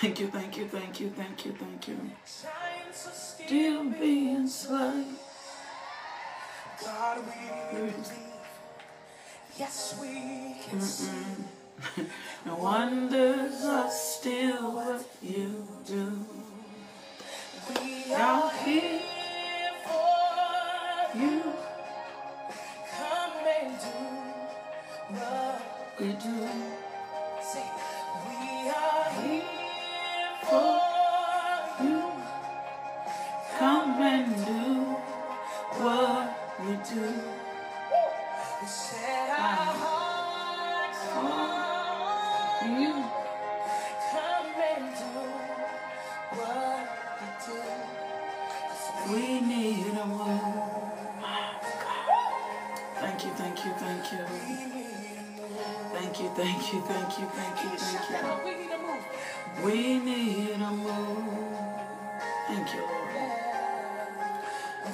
Thank you, thank you, thank you, thank you, thank you. Still being slain. God, we believe. Yes, we can see. no wonders are still what you do. We are here for you. Come and do what we do. Say, and do what we do. We set our hearts for you. Come and do what we do. We need a move. Thank you, thank you, thank you. Thank you, thank you, thank you, thank you, thank you. We need a move. Thank you, Lord.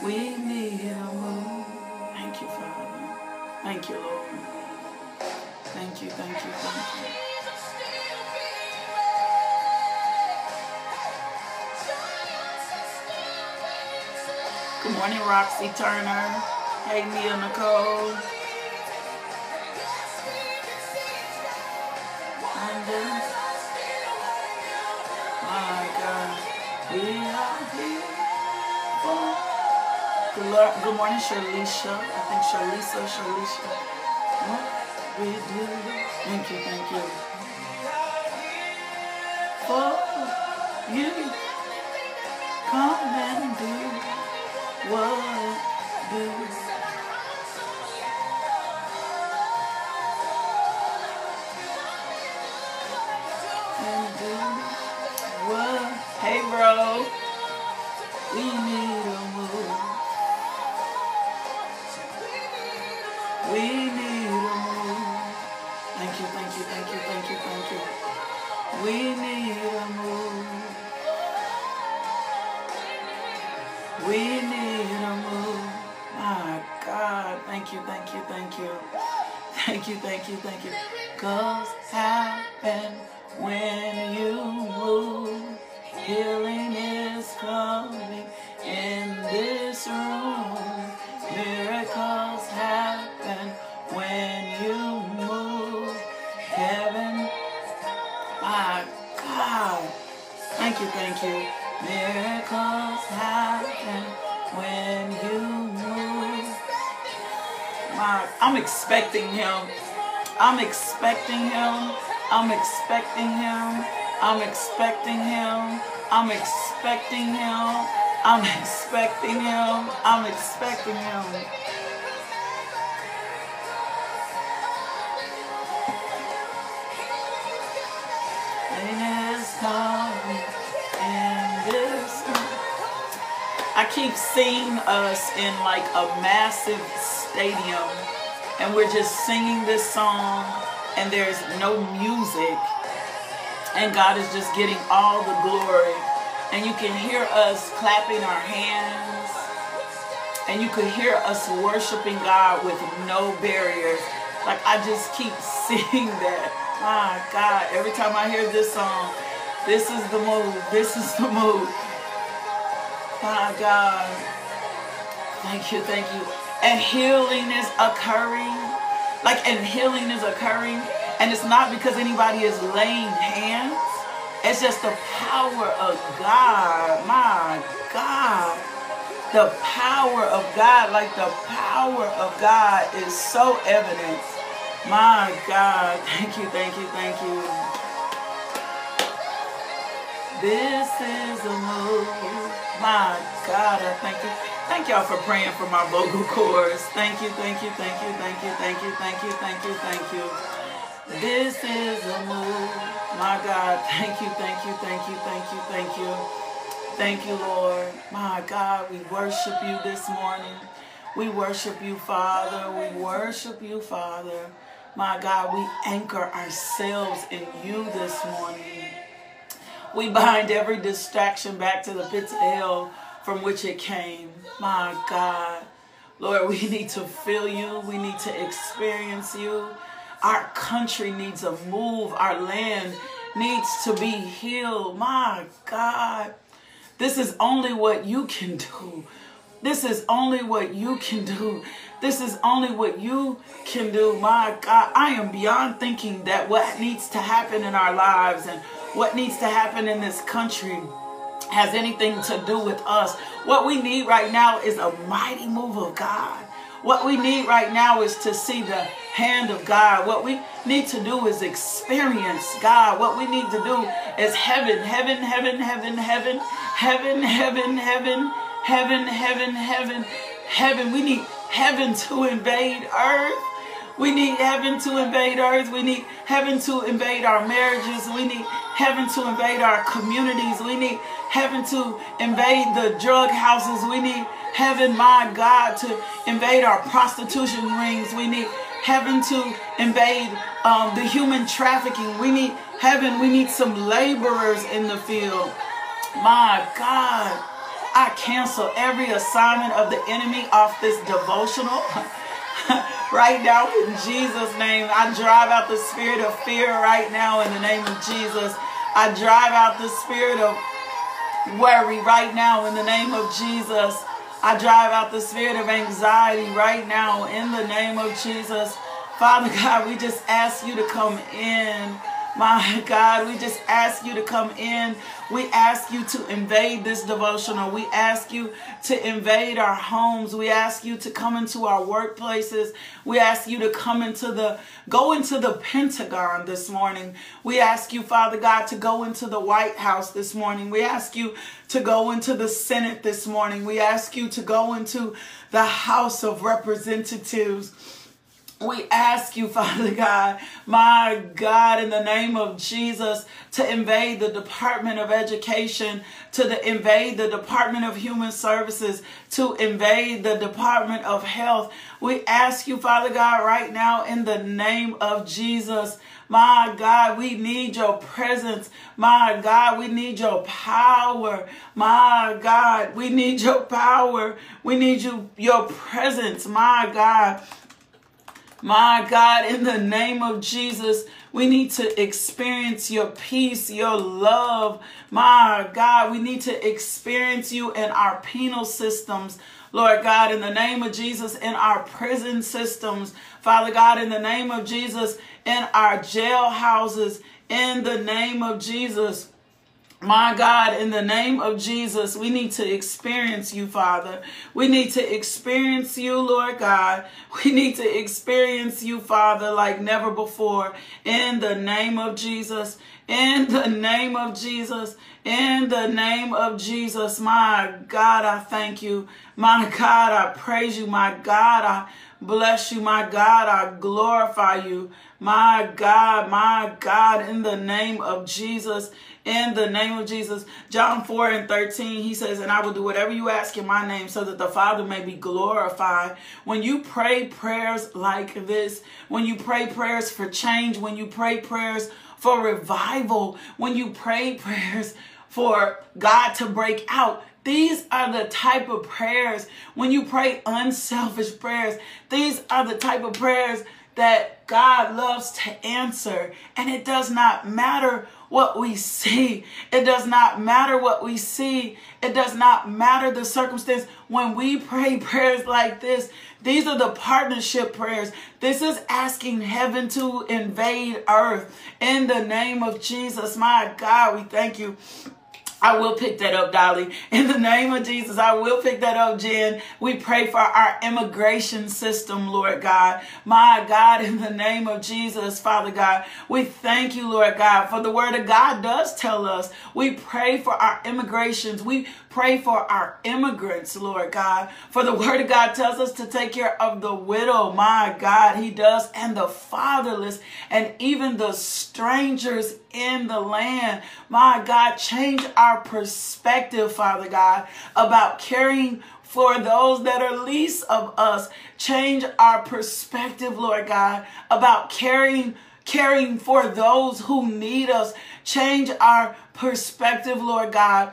We need a move. Thank you, Father. Thank you, Lord. Thank you, thank you, thank you. Good morning, Roxy Turner. Hey, Mia Nicole. And then, my God, we Good, morning, Charlisha. I think Charlisa, Charlisha. What we do. Thank you, thank you. For you, come and do what my God. Thank you, thank you. Miracles happen when you move. My, I'm expecting him. I'm expecting him. I'm expecting him. I'm expecting him. I'm expecting him. I'm expecting him. I'm expecting him. Keep seeing us in like a massive stadium and we're just singing this song and there's no music and God is just getting all the glory. And you can hear us clapping our hands and you can hear us worshiping God with no barriers. Like I just keep seeing that. My God every time I hear this song this is the move this is the move my God thank you thank you and healing is occurring. Like, and healing is occurring. And it's not because anybody is laying hands. It's just the power of God. My God. The power of God. Like, the power of God is so evident. My God. Thank you, thank you, thank you. This is a move. My God, I thank you. Thank y'all for praying for my vocal cords. Thank you, thank you, thank you, thank you, thank you, thank you, thank you, thank you. This is a move. My God, thank you, thank you, thank you, thank you, thank you. Thank you, Lord. My God, we worship you this morning. We worship you, Father. We worship you, Father. My God, we anchor ourselves in you this morning. We bind every distraction back to the pits of hell from which it came. My God. Lord, we need to feel you. We need to experience you. Our country needs a move. Our land needs to be healed. My God. This is only what you can do. This is only what you can do. This is only what you can do. My God, I am beyond thinking that what needs to happen in our lives and what needs to happen in this country has anything to do with us. What we need right now is a mighty move of God. What we need right now is to see the hand of God. What we need to do is experience God. What we need to do is heaven, heaven, heaven, heaven, heaven, heaven, heaven, heaven, heaven, heaven, heaven, heaven. We need heaven to invade earth. We need heaven to invade earth. We need heaven to invade our marriages. We need heaven to invade our communities. We need heaven to invade the drug houses. We need heaven, my God, to invade our prostitution rings. We need heaven to invade um, the human trafficking. We need heaven. We need some laborers in the field. My God, I cancel every assignment of the enemy off this devotional. right now in Jesus' name. I drive out the spirit of fear right now in the name of Jesus. I drive out the spirit of worry right now in the name of Jesus. I drive out the spirit of anxiety right now in the name of Jesus. Father God, we just ask you to come in. My God, we just ask you to come in. We ask you to invade this devotional. We ask you to invade our homes. We ask you to come into our workplaces. We ask you to come into the, go into the Pentagon this morning. We ask you, Father God, to go into the White House this morning. We ask you to go into the Senate this morning. We ask you to go into the House of Representatives. We ask you, Father God, my God, in the name of Jesus, to invade the Department of Education, to the, invade the Department of Human Services, to invade the Department of Health. We ask you, Father God, right now, in the name of Jesus, my God, we need your presence. My God, we need your power. My God, we need your power. We need you, your presence. My God. My God, in the name of Jesus, we need to experience your peace, your love. My God, we need to experience you in our penal systems. Lord God, in the name of Jesus, in our prison systems. Father God, in the name of Jesus, in our jail houses. In the name of Jesus. My God, in the name of Jesus, we need to experience you, Father. We need to experience you, Lord God. We need to experience you, Father, like never before. In the name of Jesus, in the name of Jesus, in the name of Jesus, my God, I thank you. My God, I praise you. My God, I bless you. My God, I glorify you. My God, my God, in the name of Jesus in the name of Jesus. John 4 and 13, he says, And I will do whatever you ask in my name so that the Father may be glorified. When you pray prayers like this, when you pray prayers for change, when you pray prayers for revival, when you pray prayers for God to break out, these are the type of prayers, when you pray unselfish prayers, these are the type of prayers that God loves to answer. And it does not matter what we see. It does not matter what we see. It does not matter the circumstance. When we pray prayers like this, these are the partnership prayers. This is asking heaven to invade earth in the name of Jesus. My God, we thank you. I will pick that up, Dolly. In the name of Jesus, I will pick that up, Jen. We pray for our immigration system, Lord God. My God, in the name of Jesus, Father God, we thank you, Lord God, for the word of God does tell us. We pray for our immigrations. We pray for our immigrants, Lord God. For the word of God tells us to take care of the widow. My God, he does. And the fatherless and even the strangers in the land. My God, change our perspective, Father God, about caring for those that are least of us. Change our perspective, Lord God, about caring caring for those who need us. Change our perspective, Lord God,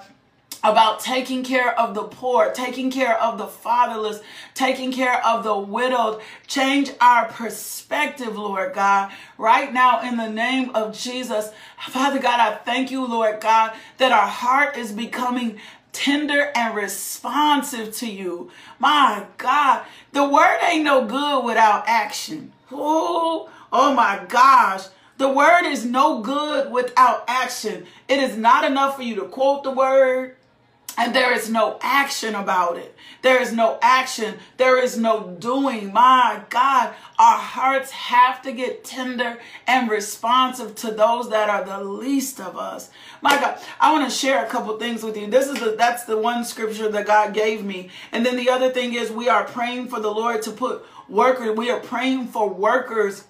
about taking care of the poor, taking care of the fatherless, taking care of the widowed. Change our perspective, Lord God, right now in the name of Jesus. Father God, I thank you, Lord God, that our heart is becoming tender and responsive to you. My God, the word ain't no good without action. Oh, oh my gosh. The word is no good without action. It is not enough for you to quote the word and there is no action about it. There is no action. There is no doing. My God, our hearts have to get tender and responsive to those that are the least of us. My God, I want to share a couple things with you. This is that's the one scripture that God gave me. And then the other thing is we are praying for the Lord to put workers. We are praying for workers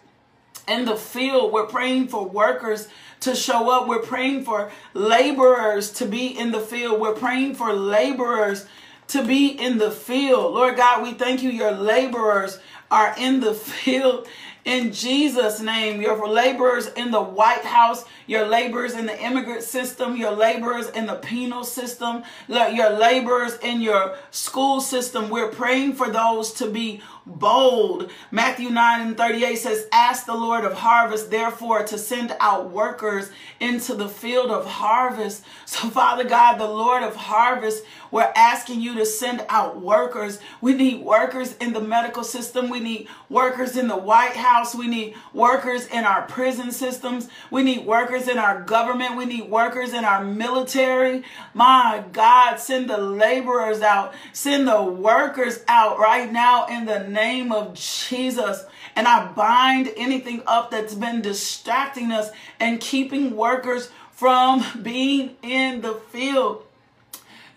in the field. We're praying for workers to show up. We're praying for laborers to be in the field. We're praying for laborers to be in the field. Lord God, we thank you. Your laborers are in the field in Jesus' name. Your laborers in the White House, your laborers in the immigrant system, your laborers in the penal system, your laborers in your school system. We're praying for those to be bold. Matthew 9 and 38 says, Ask the Lord of harvest, therefore, to send out workers into the field of harvest. So, Father God, the Lord of harvest, we're asking you to send out workers. We need workers in the medical system. We need workers in the White House. We need workers in our prison systems. We need workers in our government. We need workers in our military. My God, send the laborers out. Send the workers out right now in the name of Jesus. And I bind anything up that's been distracting us and keeping workers from being in the field.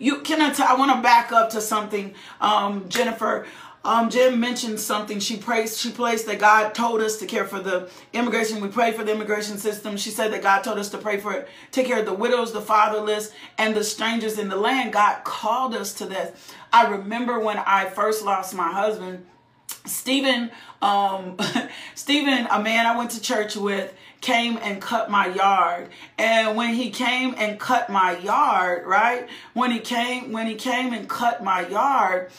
You can I, t- I want to back up to something, um, Jennifer. Um, Jen mentioned something. She prays, she placed that God told us to care for the immigration. We pray for the immigration system. She said that God told us to pray for it, take care of the widows, the fatherless, and the strangers in the land. God called us to this. I remember when I first lost my husband, Stephen, um, Stephen, a man I went to church with, came and cut my yard. And when he came and cut my yard, right? When he came, when he came and cut my yard,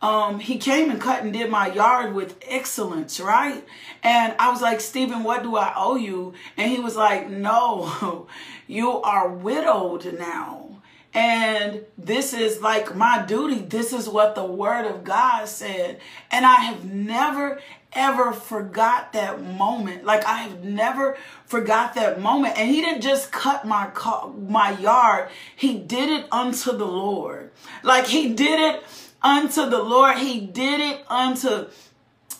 um, he came and cut and did my yard with excellence, right? And I was like, Stephen, what do I owe you? And he was like, no, you are widowed now. And this is like my duty. This is what the word of God said. And I have never, ever forgot that moment. Like I have never forgot that moment. And he didn't just cut my my yard. He did it unto the Lord. Like he did it unto the Lord. He did it unto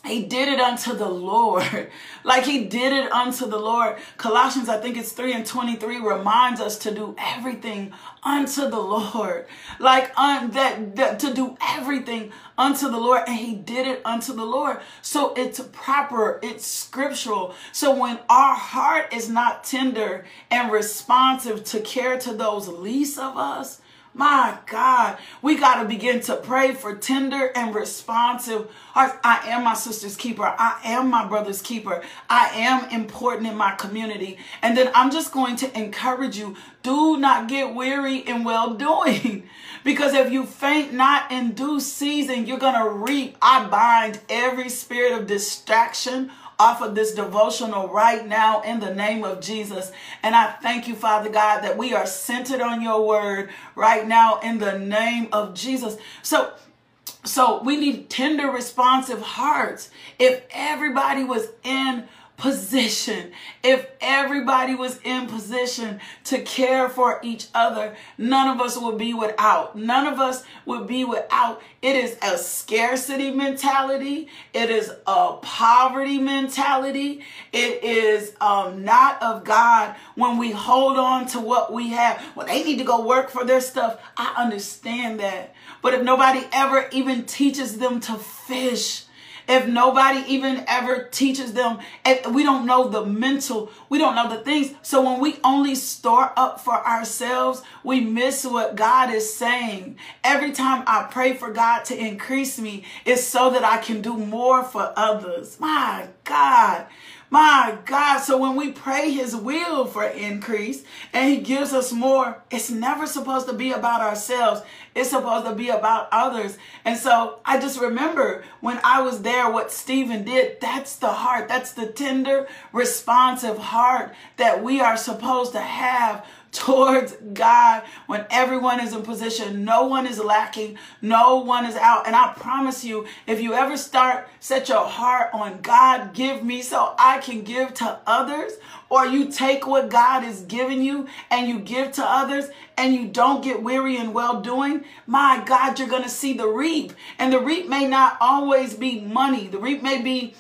he did it unto the Lord. like he did it unto the Lord. Colossians, I think it's 3 and 23 reminds us to do everything unto the Lord. Like un, that, that to do everything unto the Lord. And he did it unto the Lord. So it's proper. It's scriptural. So when our heart is not tender and responsive to care to those least of us, my God, we got to begin to pray for tender and responsive hearts. I am my sister's keeper. I am my brother's keeper. I am important in my community. And then I'm just going to encourage you do not get weary in well doing. Because if you faint not in due season, you're going to reap. I bind every spirit of distraction off of this devotional right now in the name of Jesus. And I thank you, Father God, that we are centered on your word right now in the name of Jesus. So, so we need tender, responsive hearts. If everybody was in position, if everybody was in position to care for each other, none of us would be without. None of us would be without. It is a scarcity mentality. It is a poverty mentality. It is um, not of God when we hold on to what we have. Well, they need to go work for their stuff. I understand that. But if nobody ever even teaches them to fish, if nobody even ever teaches them, if we don't know the mental, we don't know the things. So when we only store up for ourselves, we miss what God is saying. Every time I pray for God to increase me, it's so that I can do more for others. My God. My God. So when we pray his will for increase and he gives us more, it's never supposed to be about ourselves. It's supposed to be about others. And so I just remember when I was there, what Stephen did. That's the heart. That's the tender, responsive heart that we are supposed to have towards God when everyone is in position. No one is lacking. No one is out. And I promise you, if you ever start, set your heart on God, give me so I can give to others, or you take what God is giving you and you give to others and you don't get weary in well doing, my God, you're going to see the reap. And the reap may not always be money. The reap may be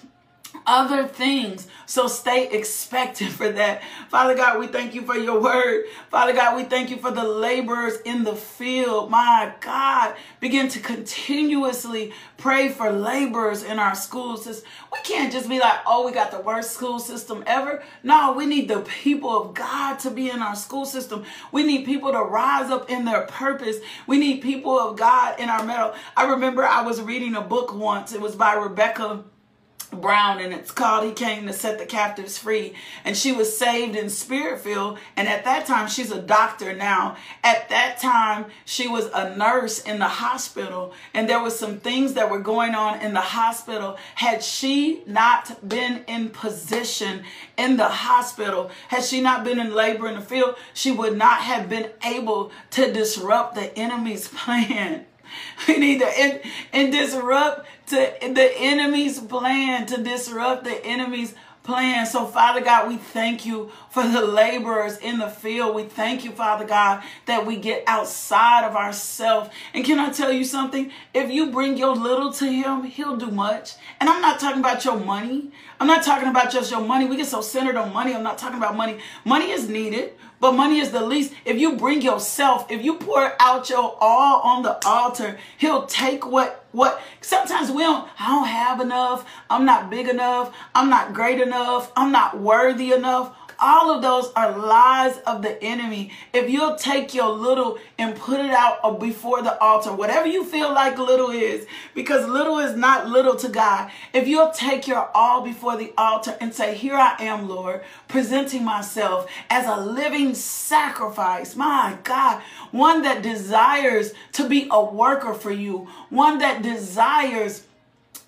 other things. So stay expectant for that. Father God, we thank you for your word. Father God, we thank you for the laborers in the field. My God, begin to continuously pray for laborers in our school system. We can't just be like, oh, we got the worst school system ever. No, we need the people of God to be in our school system. We need people to rise up in their purpose. We need people of God in our middle. I remember I was reading a book once. It was by Rebecca Brown and it's called He Came to Set the Captives Free. And she was saved in Spiritfield. And at that time, she's a doctor now. At that time, she was a nurse in the hospital. And there was some things that were going on in the hospital. Had she not been in position in the hospital, had she not been in labor in the field, she would not have been able to disrupt the enemy's plan. We need to and, and disrupt to the enemy's plan, to disrupt the enemy's plan. So, Father God, we thank you for the laborers in the field. We thank you, Father God, that we get outside of ourselves. And can I tell you something? If you bring your little to Him, He'll do much. And I'm not talking about your money. I'm not talking about just your money. We get so centered on money. I'm not talking about money. Money is needed, but money is the least. If you bring yourself, if you pour out your all on the altar, He'll take what what sometimes we don't I don't have enough. I'm not big enough. I'm not great enough. I'm not worthy enough. All of those are lies of the enemy. If you'll take your little and put it out before the altar, whatever you feel like little is, because little is not little to God. If you'll take your all before the altar and say, Here I am, Lord, presenting myself as a living sacrifice, my God, one that desires to be a worker for you, one that desires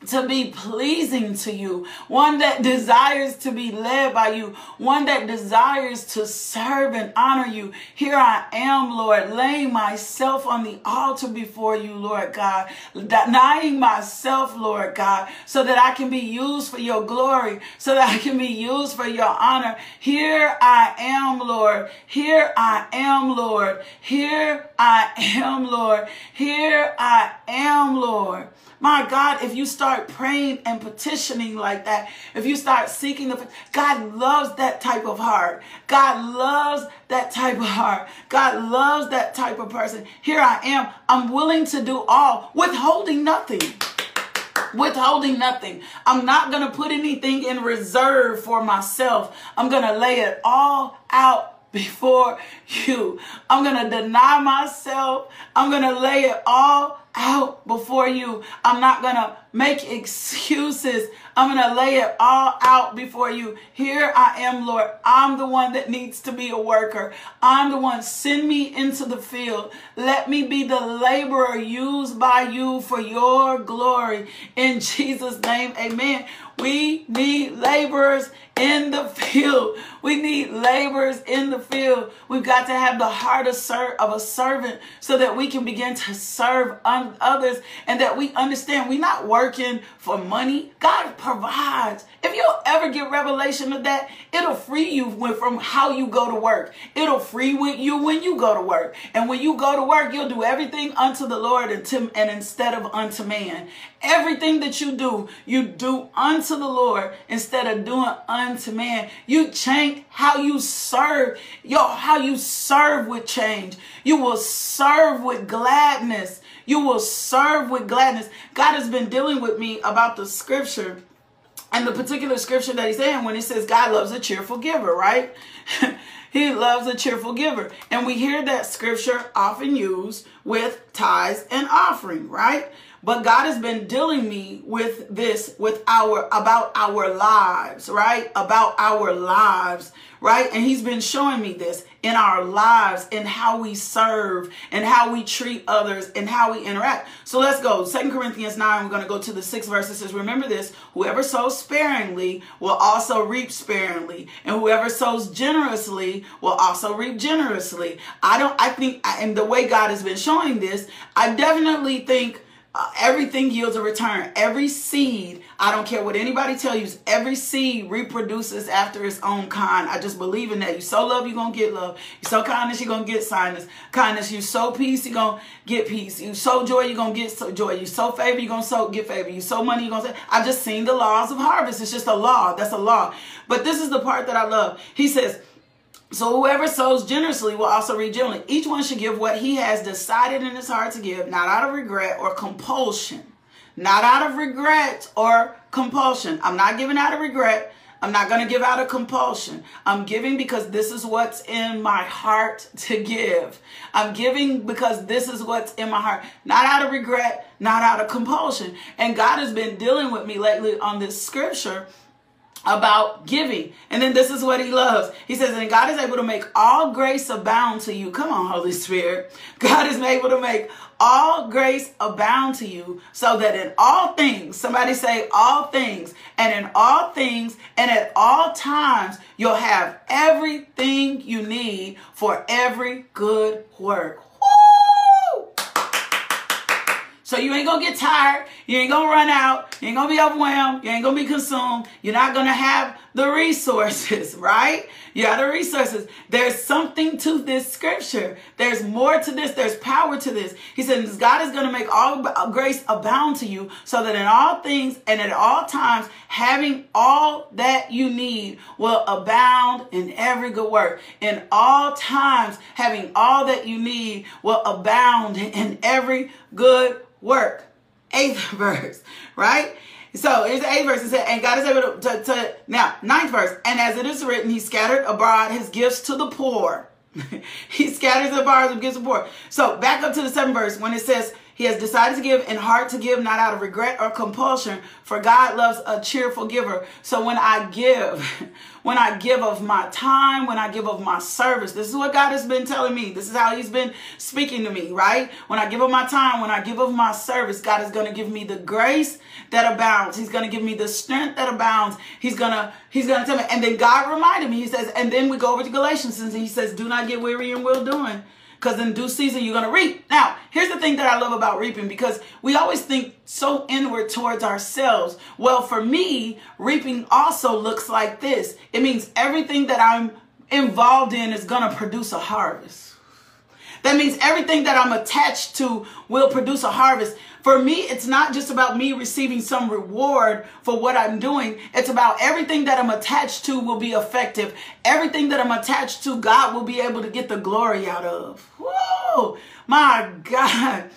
to be pleasing to you, one that desires to be led by you, one that desires to serve and honor you. Here I am, Lord, laying myself on the altar before you, Lord God, denying myself, Lord God, so that I can be used for your glory, so that I can be used for your honor. Here I am, Lord. Here I am, Lord. Here I am, Lord. Here I am, Lord. My God, if you start praying and petitioning like that, if you start seeking the, God loves that type of heart. God loves that type of heart. God loves that type of person. Here I am. I'm willing to do all, withholding nothing withholding nothing. I'm not going to put anything in reserve for myself. I'm going to lay it all out before you. I'm going to deny myself. I'm going to lay it all out before you. I'm not going to make excuses. I'm going to lay it all out before you. Here I am, Lord. I'm the one that needs to be a worker. I'm the one. Send me into the field. Let me be the laborer used by you for your glory. In Jesus' name, amen. We need laborers in the field. We need laborers in the field. We've got to have the heart of, ser- of a servant so that we can begin to serve of others and that we understand we're not working for money. God provides. If you'll ever get revelation of that, it'll free you from how you go to work. It'll free you when you go to work. And when you go to work, you'll do everything unto the Lord and, to, and instead of unto man. Everything that you do, you do unto the Lord instead of doing unto man. You change how you serve. Yo, how you serve with change. You will serve with gladness. You will serve with gladness. God has been dealing with me about the scripture and the particular scripture that he's saying when he says God loves a cheerful giver, right? he loves a cheerful giver. And we hear that scripture often used with tithes and offering, right? But God has been dealing me with this, with our, about our lives, right? About our lives, right? And He's been showing me this in our lives, in how we serve, and how we treat others, and how we interact. So let's go. Second Corinthians 9, we're going to go to the sixth verse. It says, Remember this whoever sows sparingly will also reap sparingly, and whoever sows generously will also reap generously. I don't, I think, and the way God has been showing this, I definitely think everything yields a return. Every seed, I don't care what anybody tells you, every seed reproduces after its own kind. I just believe in that. You sow love, you're going to get love. You sow kindness, you're going to get kindness. kindness. You sow peace, you're going to get peace. You sow joy, you're going to get so joy. You sow favor, you're going to sow, get favor. You sow money, you're going to say, I've just seen the laws of harvest. It's just a law. That's a law. But this is the part that I love. He says, so whoever sows generously will also reap generously. Each one should give what he has decided in his heart to give, not out of regret or compulsion. Not out of regret or compulsion. I'm not giving out of regret. I'm not going to give out of compulsion. I'm giving because this is what's in my heart to give. I'm giving because this is what's in my heart. Not out of regret, not out of compulsion. And God has been dealing with me lately on this scripture about giving. And then this is what he loves. He says, and God is able to make all grace abound to you. Come on, Holy Spirit. God is able to make all grace abound to you so that in all things, somebody say all things, and in all things and at all times, you'll have everything you need for every good work. So you ain't gonna get tired. You ain't gonna run out. You ain't gonna be overwhelmed. You ain't gonna be consumed. You're not gonna have the resources, right? You have the resources. There's something to this scripture. There's more to this. There's power to this. He says God is gonna make all grace abound to you so that in all things and at all times, having all that you need will abound in every good work. In all times, having all that you need will abound in every good work. Eighth verse, right? So here's the eighth verse. It said, and God is able to, to, to, now, ninth verse. And as it is written, he scattered abroad his gifts to the poor. he scatters abroad his gifts to the poor. So back up to the seventh verse when it says, he has decided to give and heart to give, not out of regret or compulsion, for God loves a cheerful giver. So when I give, when I give of my time, when I give of my service, this is what God has been telling me. This is how He's been speaking to me, right? When I give of my time, when I give of my service, God is going to give me the grace that abounds. He's going to give me the strength that abounds. He's going to, He's going to tell me. And then God reminded me, He says, and then we go over to Galatians and He says, do not get weary in well doing because in due season you're going to reap. Now, here's the thing that I love about reaping because we always think so inward towards ourselves. Well, for me, reaping also looks like this it means everything that I'm involved in is going to produce a harvest. That means everything that I'm attached to will produce a harvest. For me, it's not just about me receiving some reward for what I'm doing. It's about everything that I'm attached to will be effective. Everything that I'm attached to, God will be able to get the glory out of. Whoa, my God.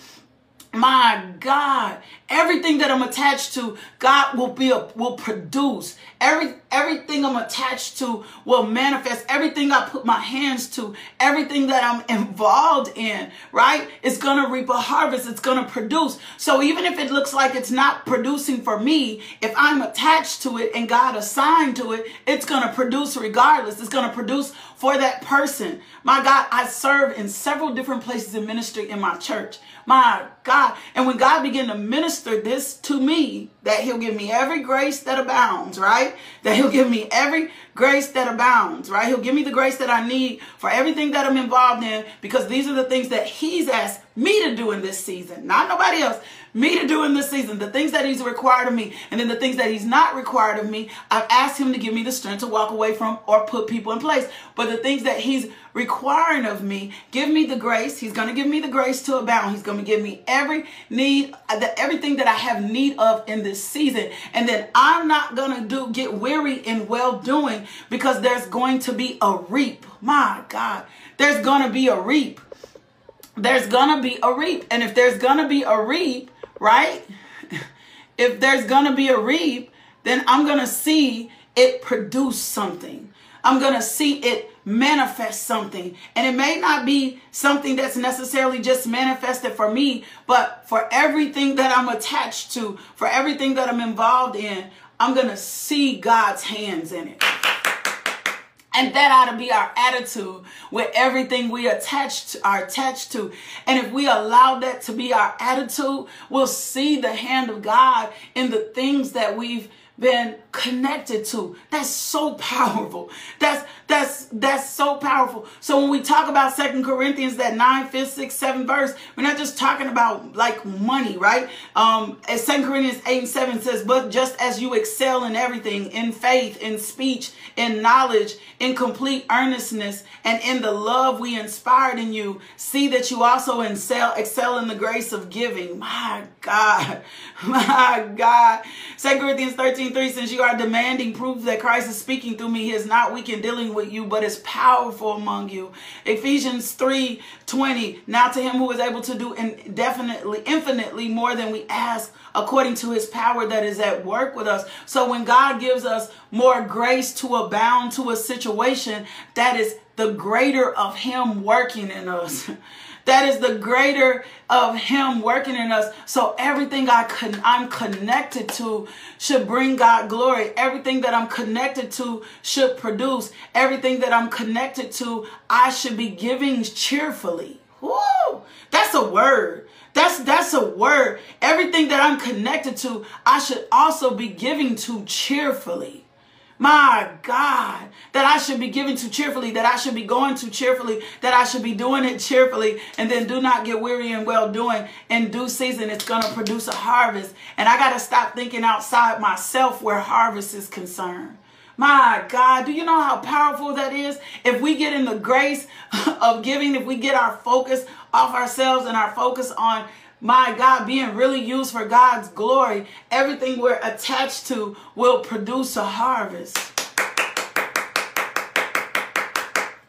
My God, everything that I'm attached to, God will be a, will produce. Every everything I'm attached to will manifest. Everything I put my hands to, everything that I'm involved in, right? It's gonna reap a harvest. It's gonna produce. So even if it looks like it's not producing for me, if I'm attached to it and God assigned to it, it's gonna produce regardless. It's gonna produce for that person. My God, I serve in several different places in ministry in my church. My God. And when God began to minister this to me, that he'll give me every grace that abounds, right? That he'll give me every grace that abounds, right? He'll give me the grace that I need for everything that I'm involved in because these are the things that he's asked me to do in this season, not nobody else me to do in this season, the things that he's required of me, and then the things that he's not required of me, I've asked him to give me the strength to walk away from or put people in place. But the things that he's requiring of me, give me the grace. He's going to give me the grace to abound. He's going to give me every need, everything that I have need of in this season. And then I'm not going to do get weary in well doing because there's going to be a reap. My God, there's going to be a reap. There's going to be a reap. And if there's going to be a reap, right? If there's going to be a reap, then I'm going to see it produce something. I'm going to see it manifest something. And it may not be something that's necessarily just manifested for me, but for everything that I'm attached to, for everything that I'm involved in, I'm going to see God's hands in it. And that ought to be our attitude with everything we attach to, are attached to. And if we allow that to be our attitude, we'll see the hand of God in the things that we've been connected to. That's so powerful. That's that's that's so powerful. So when we talk about Second Corinthians, that 9, 5, 6, 7 verse, we're not just talking about like money, right? Um, as Second Corinthians 8 and 7 says, but just as you excel in everything, in faith, in speech, in knowledge, in complete earnestness, and in the love we inspired in you, see that you also excel, excel in the grace of giving. My God, my God. Second Corinthians 13, 3, since you are demanding proof that Christ is speaking through me, he is not weak in dealing with you, but is powerful among you. Ephesians 3, 20, now to him who is able to do indefinitely, infinitely more than we ask according to his power that is at work with us. So when God gives us more grace to abound to a situation, that is the greater of him working in us. That is the greater of him working in us. So everything I con- I'm connected to should bring God glory. Everything that I'm connected to should produce. Everything that I'm connected to, I should be giving cheerfully. Woo! That's a word. That's that's a word. Everything that I'm connected to, I should also be giving to cheerfully. My God, that I should be giving to cheerfully, that I should be going to cheerfully, that I should be doing it cheerfully, and then do not get weary and well doing. In due season, it's going to produce a harvest. And I got to stop thinking outside myself where harvest is concerned. My God, do you know how powerful that is? If we get in the grace of giving, if we get our focus off ourselves and our focus on my God, being really used for God's glory, everything we're attached to will produce a harvest.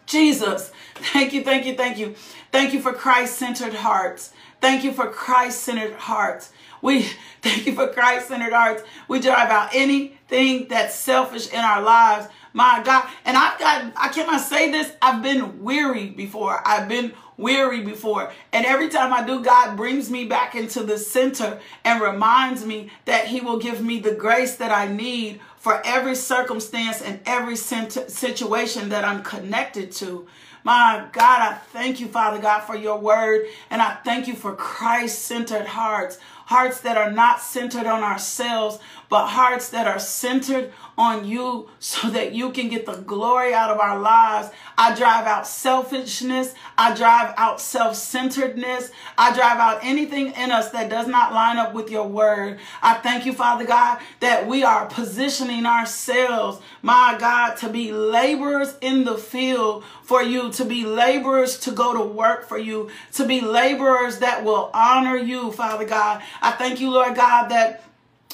Jesus, thank you, thank you, thank you. Thank you for Christ centered hearts. Thank you for Christ centered hearts. We thank you for Christ centered hearts. We drive out anything that's selfish in our lives. My God. And I've got, I cannot say this, I've been weary before. I've been weary before. And every time I do, God brings me back into the center and reminds me that He will give me the grace that I need for every circumstance and every situation that I'm connected to. My God, I thank you, Father God, for your word. And I thank you for Christ centered hearts hearts that are not centered on ourselves, but hearts that are centered on you so that you can get the glory out of our lives. I drive out selfishness. I drive out self centeredness. I drive out anything in us that does not line up with your word. I thank you, Father God, that we are positioning ourselves, my God, to be laborers in the field for you, to be laborers to go to work for you, to be laborers that will honor you, Father God. I thank you, Lord God, that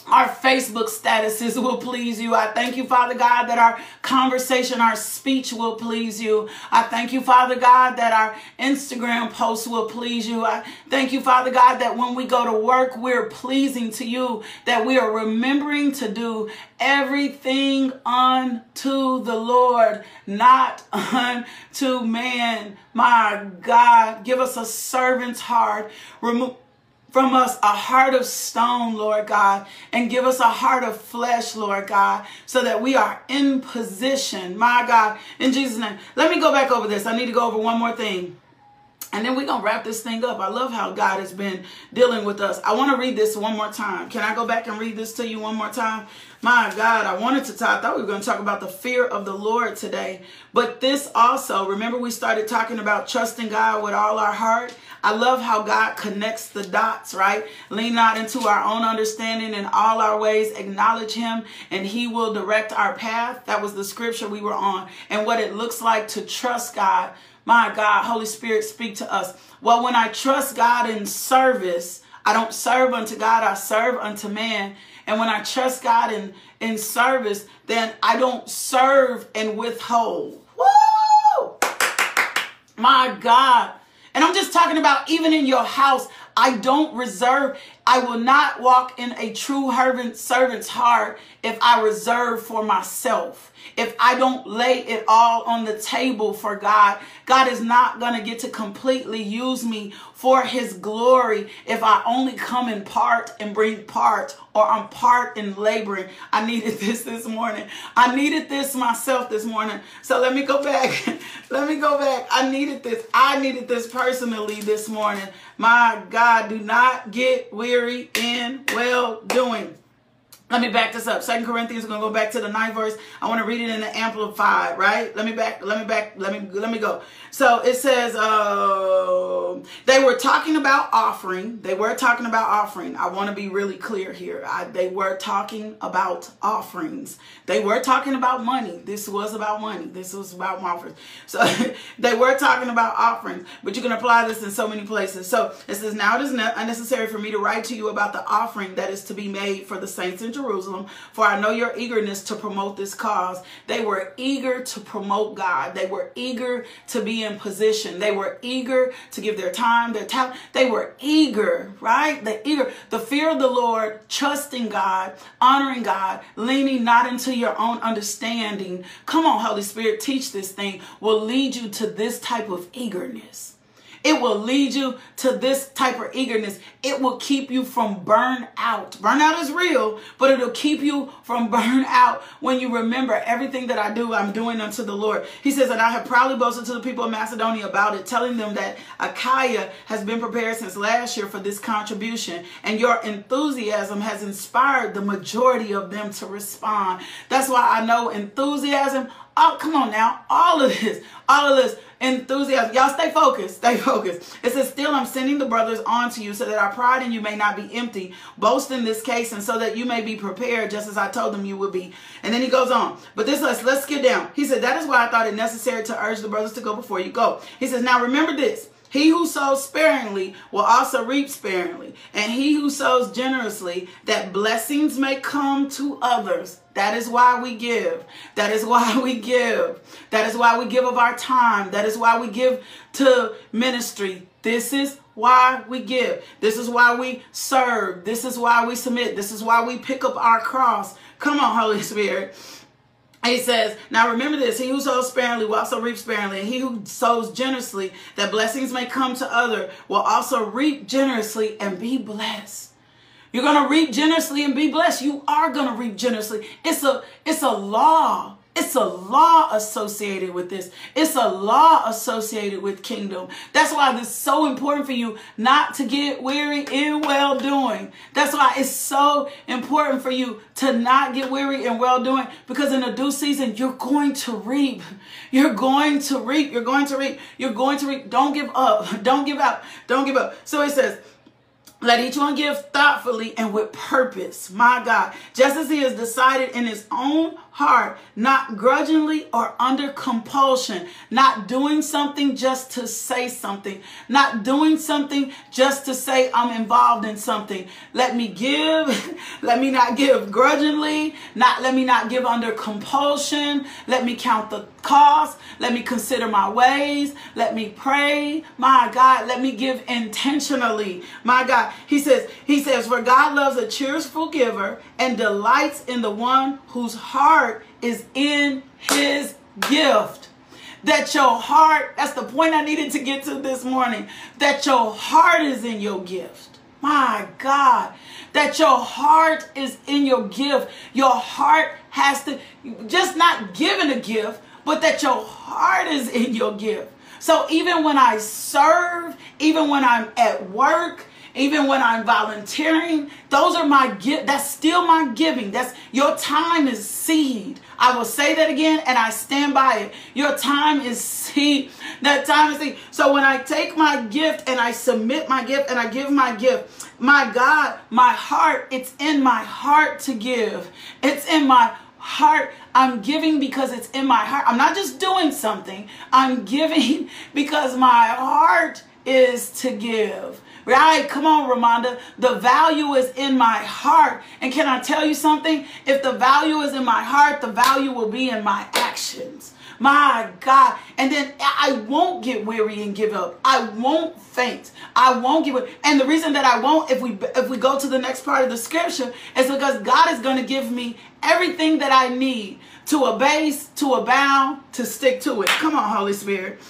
our Facebook statuses will please you. I thank you, Father God, that our conversation, our speech will please you. I thank you, Father God, that our Instagram posts will please you. I thank you, Father God, that when we go to work, we're pleasing to you, that we are remembering to do everything unto the Lord, not unto man. My God, give us a servant's heart. Remove from us a heart of stone, Lord God, and give us a heart of flesh, Lord God, so that we are in position, my God, in Jesus' name. Let me go back over this. I need to go over one more thing. And then we're going to wrap this thing up. I love how God has been dealing with us. I want to read this one more time. Can I go back and read this to you one more time? My God, I wanted to talk. I thought we were going to talk about the fear of the Lord today. But this also, remember we started talking about trusting God with all our heart? I love how God connects the dots, right? Lean not into our own understanding in all our ways, acknowledge Him, and He will direct our path. That was the scripture we were on, and what it looks like to trust God my God, Holy Spirit, speak to us. Well, when I trust God in service, I don't serve unto God, I serve unto man. And when I trust God in, in service, then I don't serve and withhold. Woo! My God. And I'm just talking about even in your house, I don't reserve, I will not walk in a true servant's heart if I reserve for myself if I don't lay it all on the table for God, God is not going to get to completely use me for his glory if I only come in part and bring part or I'm part in laboring. I needed this this morning. I needed this myself this morning. So let me go back. let me go back. I needed this. I needed this personally this morning. My God, do not get weary in well doing. Let me back this up. Second Corinthians, we're gonna go back to the ninth verse. I want to read it in the amplified, right? Let me back, let me back, let me let me go. So it says uh, they were talking about offering. They were talking about offering. I want to be really clear here. I, they were talking about offerings. They were talking about money. This was about money. This was about offerings. So they were talking about offerings, but you can apply this in so many places. So it says now it is unnecessary for me to write to you about the offering that is to be made for the saints in Jerusalem, for I know your eagerness to promote this cause. They were eager to promote God. They were eager to be in position. They were eager to give their time, their talent. They were eager, right? The eager, the fear of the Lord, trusting God, honoring God, leaning not into your own understanding. Come on, Holy Spirit, teach this thing will lead you to this type of eagerness. It will lead you to this type of eagerness. It will keep you from burnout. Burnout is real, but it'll keep you from burnout when you remember everything that I do, I'm doing unto the Lord. He says, and I have proudly boasted to the people of Macedonia about it, telling them that Achaia has been prepared since last year for this contribution, and your enthusiasm has inspired the majority of them to respond. That's why I know enthusiasm. Oh, come on now. All of this, all of this enthusiasm. Y'all stay focused. Stay focused. It says, Still, I'm sending the brothers on to you so that our pride in you may not be empty. Boast in this case, and so that you may be prepared, just as I told them you would be. And then he goes on. But this, let's, let's get down. He said, That is why I thought it necessary to urge the brothers to go before you go. He says, Now remember this. He who sows sparingly will also reap sparingly, and he who sows generously, that blessings may come to others. That is why we give. That is why we give. That is why we give of our time. That is why we give to ministry. This is why we give. This is why we serve. This is why we submit. This is why we pick up our cross. Come on, Holy Spirit. He says, Now remember this he who sows sparingly will also reap sparingly, and he who sows generously, that blessings may come to other, will also reap generously and be blessed. You're gonna reap generously and be blessed. You are gonna reap generously. It's a it's a law. It's a law associated with this. It's a law associated with kingdom. That's why is so important for you not to get weary in well doing. That's why it's so important for you to not get weary in well doing because in a due season, you're going to reap. You're going to reap. You're going to reap. You're going to reap. Don't give up. Don't give up. Don't give up. So it says, let each one give thoughtfully and with purpose, my God, just as he has decided in his own heart, not grudgingly or under compulsion, not doing something just to say something, not doing something just to say I'm involved in something. Let me give, let me not give grudgingly, not let me not give under compulsion, let me count the cost, let me consider my ways, let me pray, my God, let me give intentionally. My God, he says, he says, for God loves a cheerful giver and delights in the one whose heart is in his gift. That your heart, that's the point I needed to get to this morning, that your heart is in your gift. My God, that your heart is in your gift. Your heart has to, just not giving a gift, but that your heart is in your gift. So even when I serve, even when I'm at work, even when I'm volunteering, those are my gift. That's still my giving. That's your time is seed. I will say that again and I stand by it. Your time is seed. That time is seed. So when I take my gift and I submit my gift and I give my gift, my God, my heart, it's in my heart to give. It's in my heart. I'm giving because it's in my heart. I'm not just doing something. I'm giving because my heart is to give. Right? Come on, Ramonda. The value is in my heart. And can I tell you something? If the value is in my heart, the value will be in my actions. My God. And then I won't get weary and give up. I won't faint. I won't give up. And the reason that I won't, if we if we go to the next part of the scripture, is because God is going to give me everything that I need to abase, to abound, to stick to it. Come on, Holy Spirit.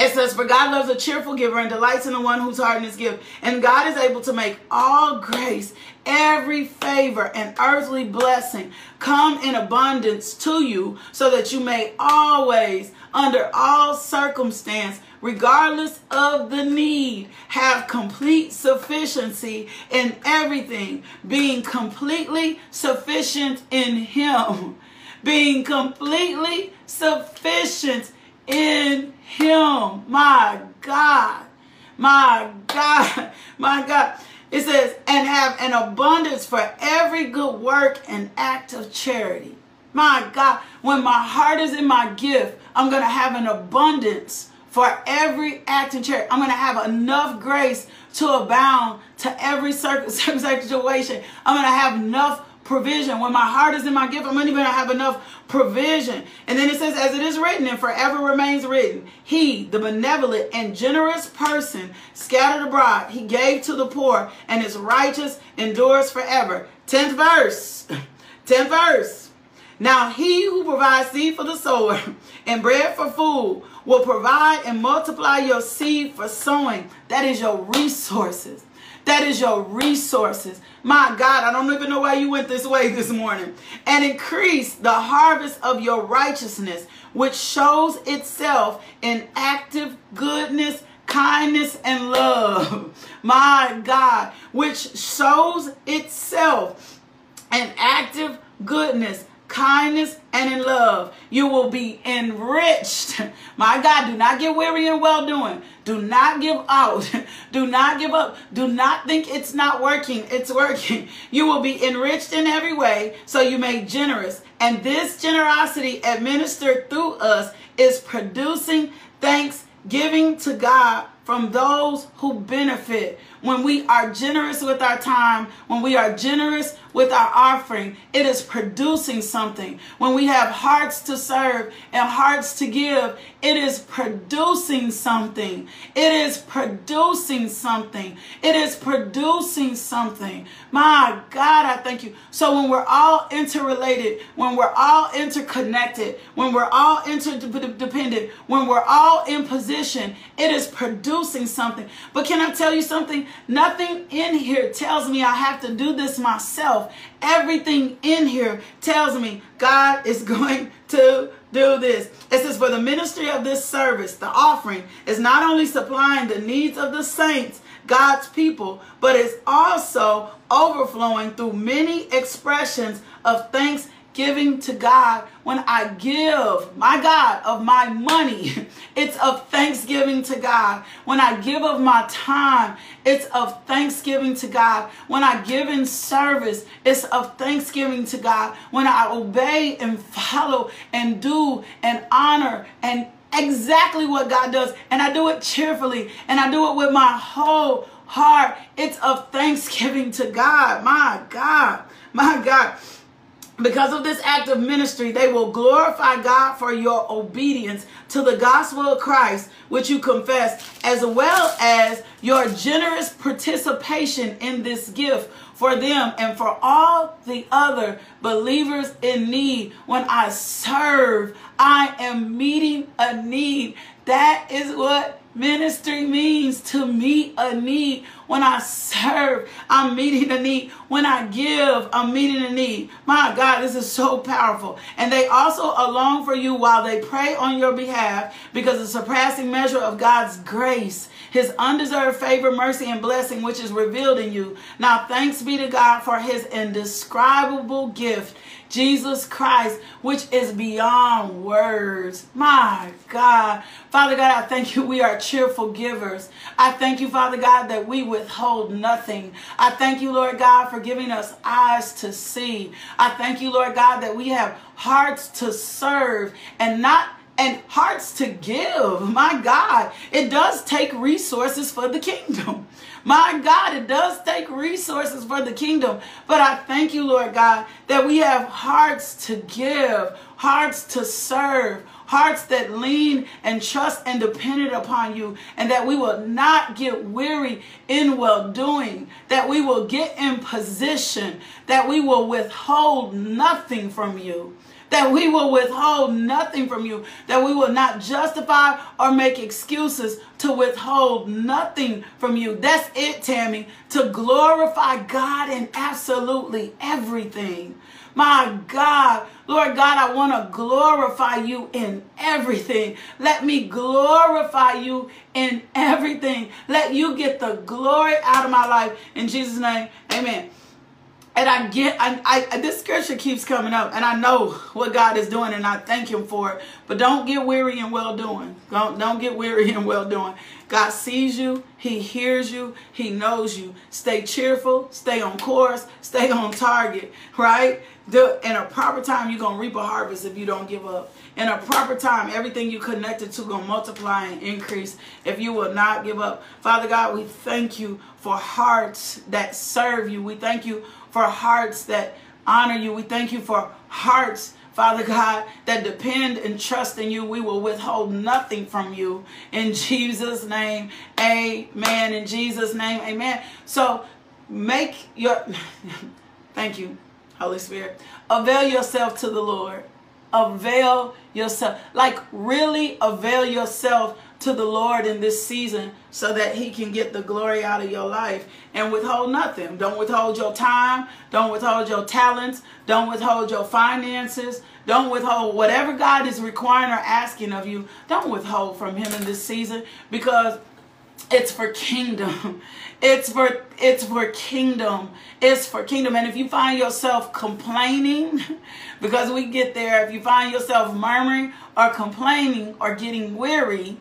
It says, For God loves a cheerful giver and delights in the one whose heart is gift. And God is able to make all grace, every favor, and earthly blessing come in abundance to you, so that you may always, under all circumstance, regardless of the need, have complete sufficiency in everything, being completely sufficient in Him. Being completely sufficient in him. My God. My God. My God. It says, and have an abundance for every good work and act of charity. My God, when my heart is in my gift, I'm going to have an abundance for every act of charity. I'm going to have enough grace to abound to every situation. I'm going to have enough provision. When my heart is in my gift, I'm not even going to have enough provision. And then it says, as it is written and forever remains written, he, the benevolent and generous person, scattered abroad, he gave to the poor, and his righteous endures forever. Tenth verse. Tenth verse. Now he who provides seed for the sower and bread for food will provide and multiply your seed for sowing. That is your resources. That is your resources. My God, I don't even know why you went this way this morning. And increase the harvest of your righteousness, which shows itself in active goodness, kindness, and love. My God, which shows itself in active goodness, kindness, and in love. You will be enriched. My God, do not get weary in well doing. Do not give out. Do not give up. Do not think it's not working. It's working. You will be enriched in every way, so you may generous. And this generosity administered through us is producing thanksgiving to God from those who benefit. When we are generous with our time, when we are generous with our offering, it is producing something. When we have hearts to serve and hearts to give, it is producing something. It is producing something. It is producing something. My God, I thank you. So when we're all interrelated, when we're all interconnected, when we're all interdependent, when we're all in position, it is producing something. But can I tell you something? Nothing in here tells me I have to do this myself. Everything in here tells me God is going to do this. It says, for the ministry of this service, the offering is not only supplying the needs of the saints, God's people, but it's also overflowing through many expressions of thanks giving to God, when I give, my God, of my money, it's of thanksgiving to God. When I give of my time, it's of thanksgiving to God. When I give in service, it's of thanksgiving to God. When I obey and follow and do and honor and exactly what God does, and I do it cheerfully and I do it with my whole heart, it's of thanksgiving to God. My God, my God because of this act of ministry, they will glorify God for your obedience to the gospel of Christ, which you confess, as well as your generous participation in this gift for them and for all the other believers in need. When I serve, I am meeting a need. That is what ministry means to meet a need When I serve, I'm meeting a need. When I give, I'm meeting a need. My God, this is so powerful. And they also along for you while they pray on your behalf because the surpassing measure of God's grace his undeserved favor, mercy, and blessing, which is revealed in you. Now, thanks be to God for his indescribable gift, Jesus Christ, which is beyond words. My God. Father God, I thank you. We are cheerful givers. I thank you, Father God, that we withhold nothing. I thank you, Lord God, for giving us eyes to see. I thank you, Lord God, that we have hearts to serve and not and hearts to give. My God, it does take resources for the kingdom. My God, it does take resources for the kingdom. But I thank you, Lord God, that we have hearts to give, hearts to serve, hearts that lean and trust and dependent upon you, and that we will not get weary in well doing, that we will get in position, that we will withhold nothing from you that we will withhold nothing from you, that we will not justify or make excuses to withhold nothing from you. That's it, Tammy, to glorify God in absolutely everything. My God, Lord God, I want to glorify you in everything. Let me glorify you in everything. Let you get the glory out of my life. In Jesus' name, amen. And I get, I, I, this scripture keeps coming up, and I know what God is doing, and I thank Him for it. But don't get weary in well doing. Don't, don't get weary in well doing. God sees you, He hears you, He knows you. Stay cheerful, stay on course, stay on target, right? Do, in a proper time, you're going to reap a harvest if you don't give up. In a proper time, everything you connected to going to multiply and increase if you will not give up. Father God, we thank you for hearts that serve you. We thank you for hearts that honor you. We thank you for hearts, Father God, that depend and trust in you. We will withhold nothing from you. In Jesus' name, amen. In Jesus' name, amen. So make your, thank you, Holy Spirit. Avail yourself to the Lord. Avail yourself. Like, really avail yourself to the Lord in this season so that he can get the glory out of your life and withhold nothing. Don't withhold your time. Don't withhold your talents. Don't withhold your finances. Don't withhold whatever God is requiring or asking of you. Don't withhold from him in this season because it's for kingdom. It's for it's for kingdom. It's for kingdom. And if you find yourself complaining, because we get there, if you find yourself murmuring or complaining or getting weary,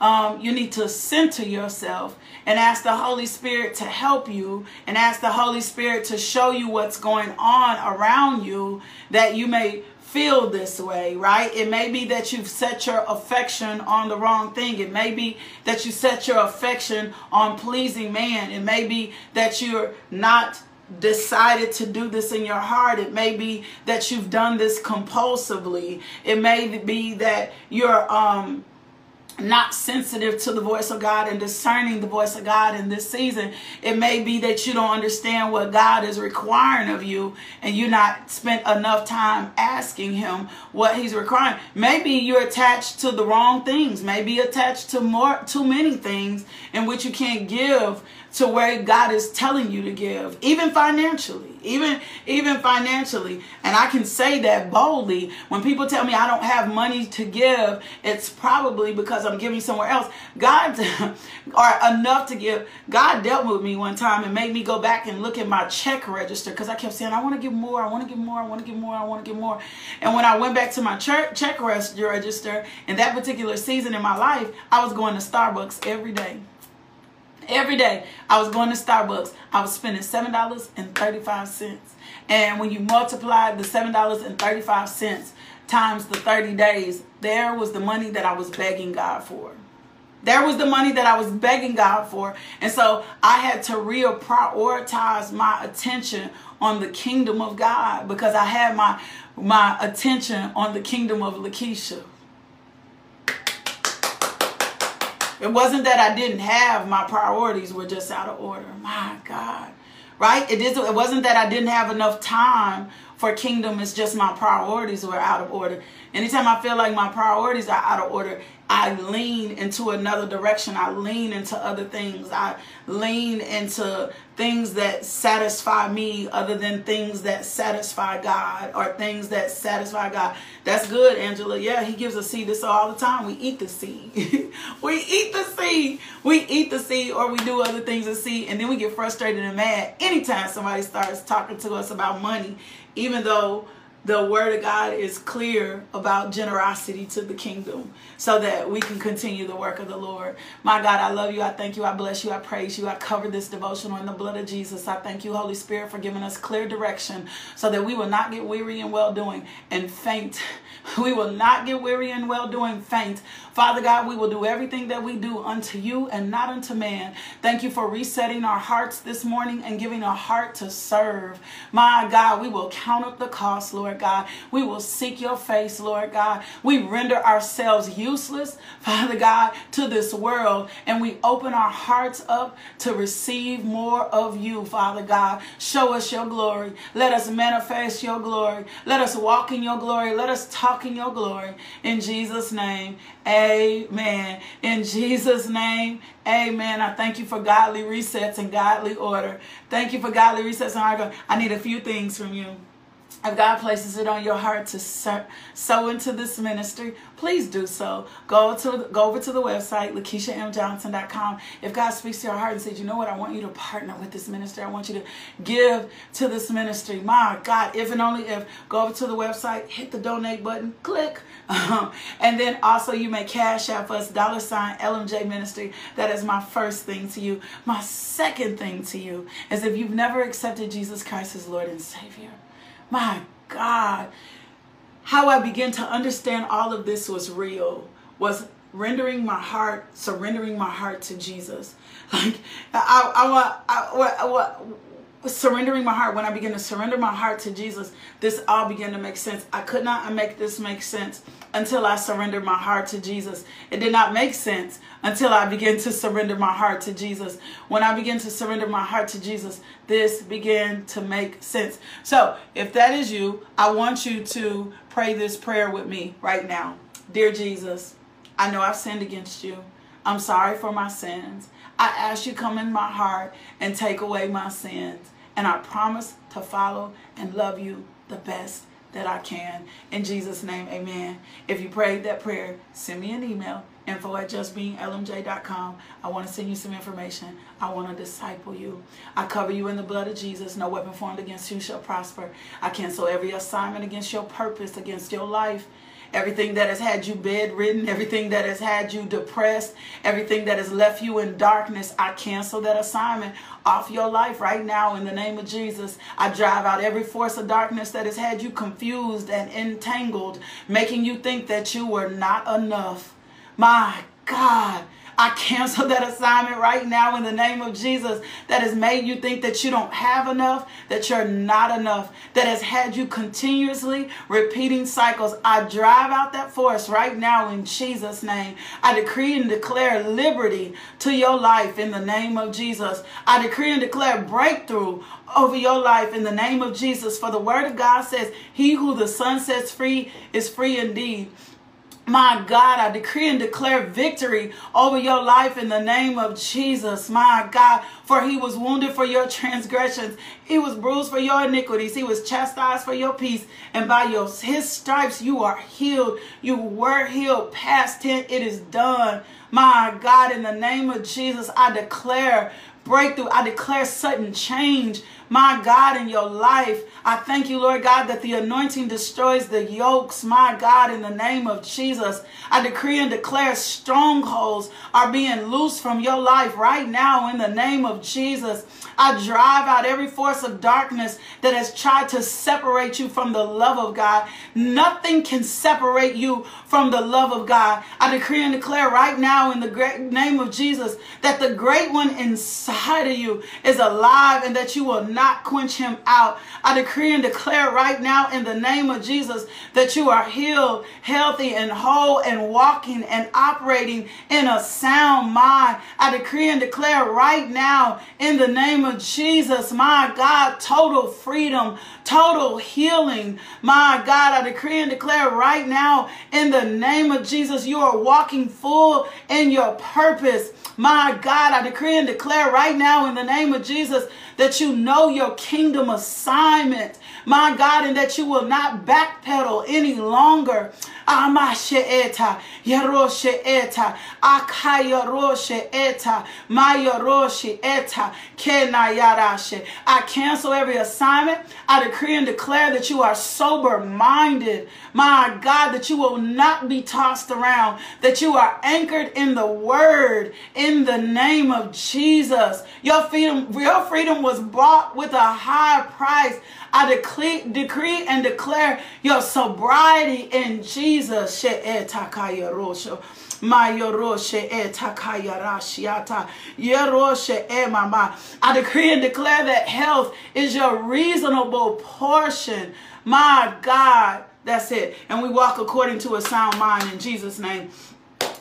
um, you need to center yourself and ask the Holy Spirit to help you and ask the Holy Spirit to show you what's going on around you that you may feel this way, right? It may be that you've set your affection on the wrong thing. It may be that you set your affection on pleasing man. It may be that you're not decided to do this in your heart. It may be that you've done this compulsively. It may be that you're um not sensitive to the voice of God and discerning the voice of God in this season. It may be that you don't understand what God is requiring of you and you're not spent enough time asking him what he's requiring. Maybe you're attached to the wrong things. Maybe attached to more too many things in which you can't give to where God is telling you to give, even financially, even even financially. And I can say that boldly. When people tell me I don't have money to give, it's probably because I'm giving somewhere else. God, or enough to give. God dealt with me one time and made me go back and look at my check register because I kept saying I want to give more, I want to give more, I want to give more, I want to give more. And when I went back to my check register in that particular season in my life, I was going to Starbucks every day. Every day I was going to Starbucks, I was spending $7.35. And when you multiply the $7.35 times the 30 days, there was the money that I was begging God for. There was the money that I was begging God for. And so I had to reprioritize my attention on the kingdom of God because I had my my attention on the kingdom of Lakeisha. It wasn't that I didn't have my priorities were just out of order. My God. Right? It isn't it wasn't that I didn't have enough time for kingdom is just my priorities were out of order. Anytime I feel like my priorities are out of order, I lean into another direction. I lean into other things. I lean into things that satisfy me other than things that satisfy God or things that satisfy God. That's good, Angela. Yeah, he gives us seed this all the time. We eat the seed. we eat the seed. We eat the seed or we do other things to see and then we get frustrated and mad anytime somebody starts talking to us about money, even though the word of God is clear about generosity to the kingdom so that we can continue the work of the Lord. My God, I love you. I thank you. I bless you. I praise you. I cover this devotional in the blood of Jesus. I thank you, Holy Spirit, for giving us clear direction so that we will not get weary in well doing and faint. We will not get weary in well doing, faint. Father God, we will do everything that we do unto you and not unto man. Thank you for resetting our hearts this morning and giving a heart to serve. My God, we will count up the cost, Lord. God. We will seek your face, Lord God. We render ourselves useless, Father God, to this world, and we open our hearts up to receive more of you, Father God. Show us your glory. Let us manifest your glory. Let us walk in your glory. Let us talk in your glory. In Jesus' name, amen. In Jesus' name, amen. I thank you for godly resets and godly order. Thank you for godly resets and order. I need a few things from you. If God places it on your heart to sow into this ministry, please do so. Go to go over to the website, LakeishaMJohnson.com. If God speaks to your heart and says, you know what, I want you to partner with this ministry. I want you to give to this ministry. My God, if and only if, go over to the website, hit the donate button, click. And then also you may cash out for us, dollar sign LMJ Ministry. That is my first thing to you. My second thing to you is if you've never accepted Jesus Christ as Lord and Savior my God, how I began to understand all of this was real was rendering my heart, surrendering my heart to Jesus. Like I, I I, what, what, surrendering my heart, when I began to surrender my heart to Jesus, this all began to make sense. I could not make this make sense until I surrendered my heart to Jesus. It did not make sense until I began to surrender my heart to Jesus. When I began to surrender my heart to Jesus, this began to make sense. So, if that is you, I want you to pray this prayer with me right now. Dear Jesus, I know I've sinned against you. I'm sorry for my sins. I ask you come in my heart and take away my sins. And I promise to follow and love you the best that I can. In Jesus' name, amen. If you prayed that prayer, send me an email, info at justbeinglmj.com. I want to send you some information. I want to disciple you. I cover you in the blood of Jesus. No weapon formed against you shall prosper. I cancel every assignment against your purpose, against your life everything that has had you bedridden, everything that has had you depressed, everything that has left you in darkness, I cancel that assignment off your life right now in the name of Jesus. I drive out every force of darkness that has had you confused and entangled, making you think that you were not enough. My God. I cancel that assignment right now in the name of Jesus that has made you think that you don't have enough, that you're not enough, that has had you continuously repeating cycles. I drive out that force right now in Jesus' name. I decree and declare liberty to your life in the name of Jesus. I decree and declare breakthrough over your life in the name of Jesus. For the word of God says, He who the Son sets free is free indeed. My God, I decree and declare victory over your life in the name of Jesus. My God, for he was wounded for your transgressions. He was bruised for your iniquities. He was chastised for your peace. And by your, his stripes, you are healed. You were healed. Past tense, it is done. My God, in the name of Jesus, I declare breakthrough. I declare sudden change my God, in your life. I thank you, Lord God, that the anointing destroys the yokes, my God, in the name of Jesus. I decree and declare strongholds are being loosed from your life right now in the name of Jesus. I drive out every force of darkness that has tried to separate you from the love of God. Nothing can separate you from the love of God. I decree and declare right now in the great name of Jesus that the great one inside of you is alive and that you will not quench him out. I decree and declare right now in the name of Jesus that you are healed, healthy, and whole and walking and operating in a sound mind. I decree and declare right now in the name of Jesus, my God, total freedom, total healing. My God, I decree and declare right now in the name of Jesus, you are walking full in your purpose. My God, I decree and declare right now in the name of Jesus that you know your kingdom assignment. My God, and that you will not backpedal any longer. Amasheeta, Yerosheeta, Akayarosheeta, Mayorosheeta, Kenayarashe. I cancel every assignment. I decree and declare that you are sober minded. My God, that you will not be tossed around, that you are anchored in the word in the name of Jesus. Your freedom, your freedom was bought with a high price. I decree, decree and declare your sobriety in Jesus. I decree and declare that health is your reasonable portion. My God. That's it. And we walk according to a sound mind in Jesus' name.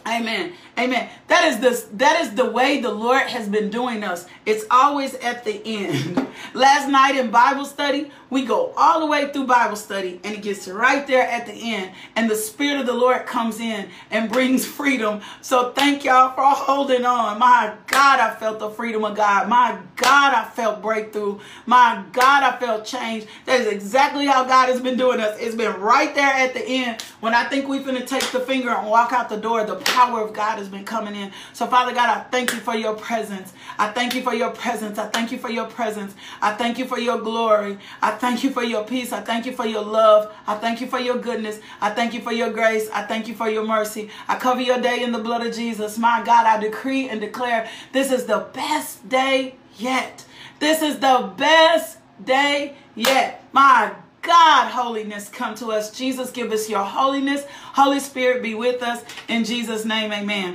Amen. Amen. That is the that is the way the Lord has been doing us. It's always at the end. Last night in Bible study, we go all the way through Bible study and it gets right there at the end and the spirit of the Lord comes in and brings freedom. So thank y'all for holding on. My God, I felt the freedom of God. My God, I felt breakthrough. My God, I felt change. That is exactly how God has been doing us. It's been right there at the end when I think we're going to take the finger and walk out the door. The power of God has been coming in. So Father God, I thank you for your presence. I thank you for your presence. I thank you for your presence. I thank you for your glory. I thank you for your peace. I thank you for your love. I thank you for your goodness. I thank you for your grace. I thank you for your mercy. I cover your day in the blood of Jesus. My God, I decree and declare this is the best day yet. This is the best day yet. My God, holiness come to us. Jesus, give us your holiness. Holy Spirit, be with us. In Jesus' name, amen.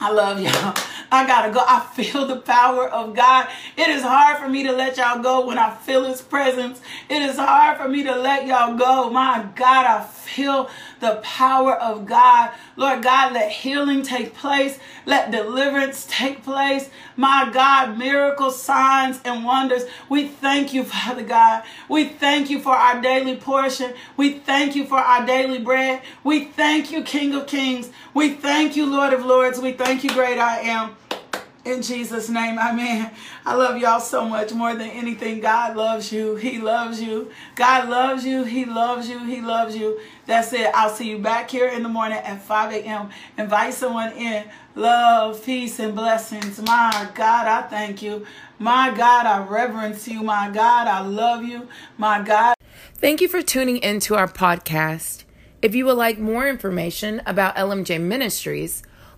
I love y'all. I gotta go. I feel the power of God. It is hard for me to let y'all go when I feel His presence. It is hard for me to let y'all go. My God, I feel the power of God. Lord God, let healing take place. Let deliverance take place. My God, miracles, signs, and wonders. We thank you, Father God. We thank you for our daily portion. We thank you for our daily bread. We thank you, King of Kings. We thank you, Lord of Lords. We thank you, great I am. In Jesus' name, amen. I love y'all so much more than anything. God loves you. He loves you. God loves you. He loves you. He loves you. That's it. I'll see you back here in the morning at 5 a.m. Invite someone in. Love, peace, and blessings. My God, I thank you. My God, I reverence you. My God, I love you. My God. Thank you for tuning into our podcast. If you would like more information about LMJ Ministries,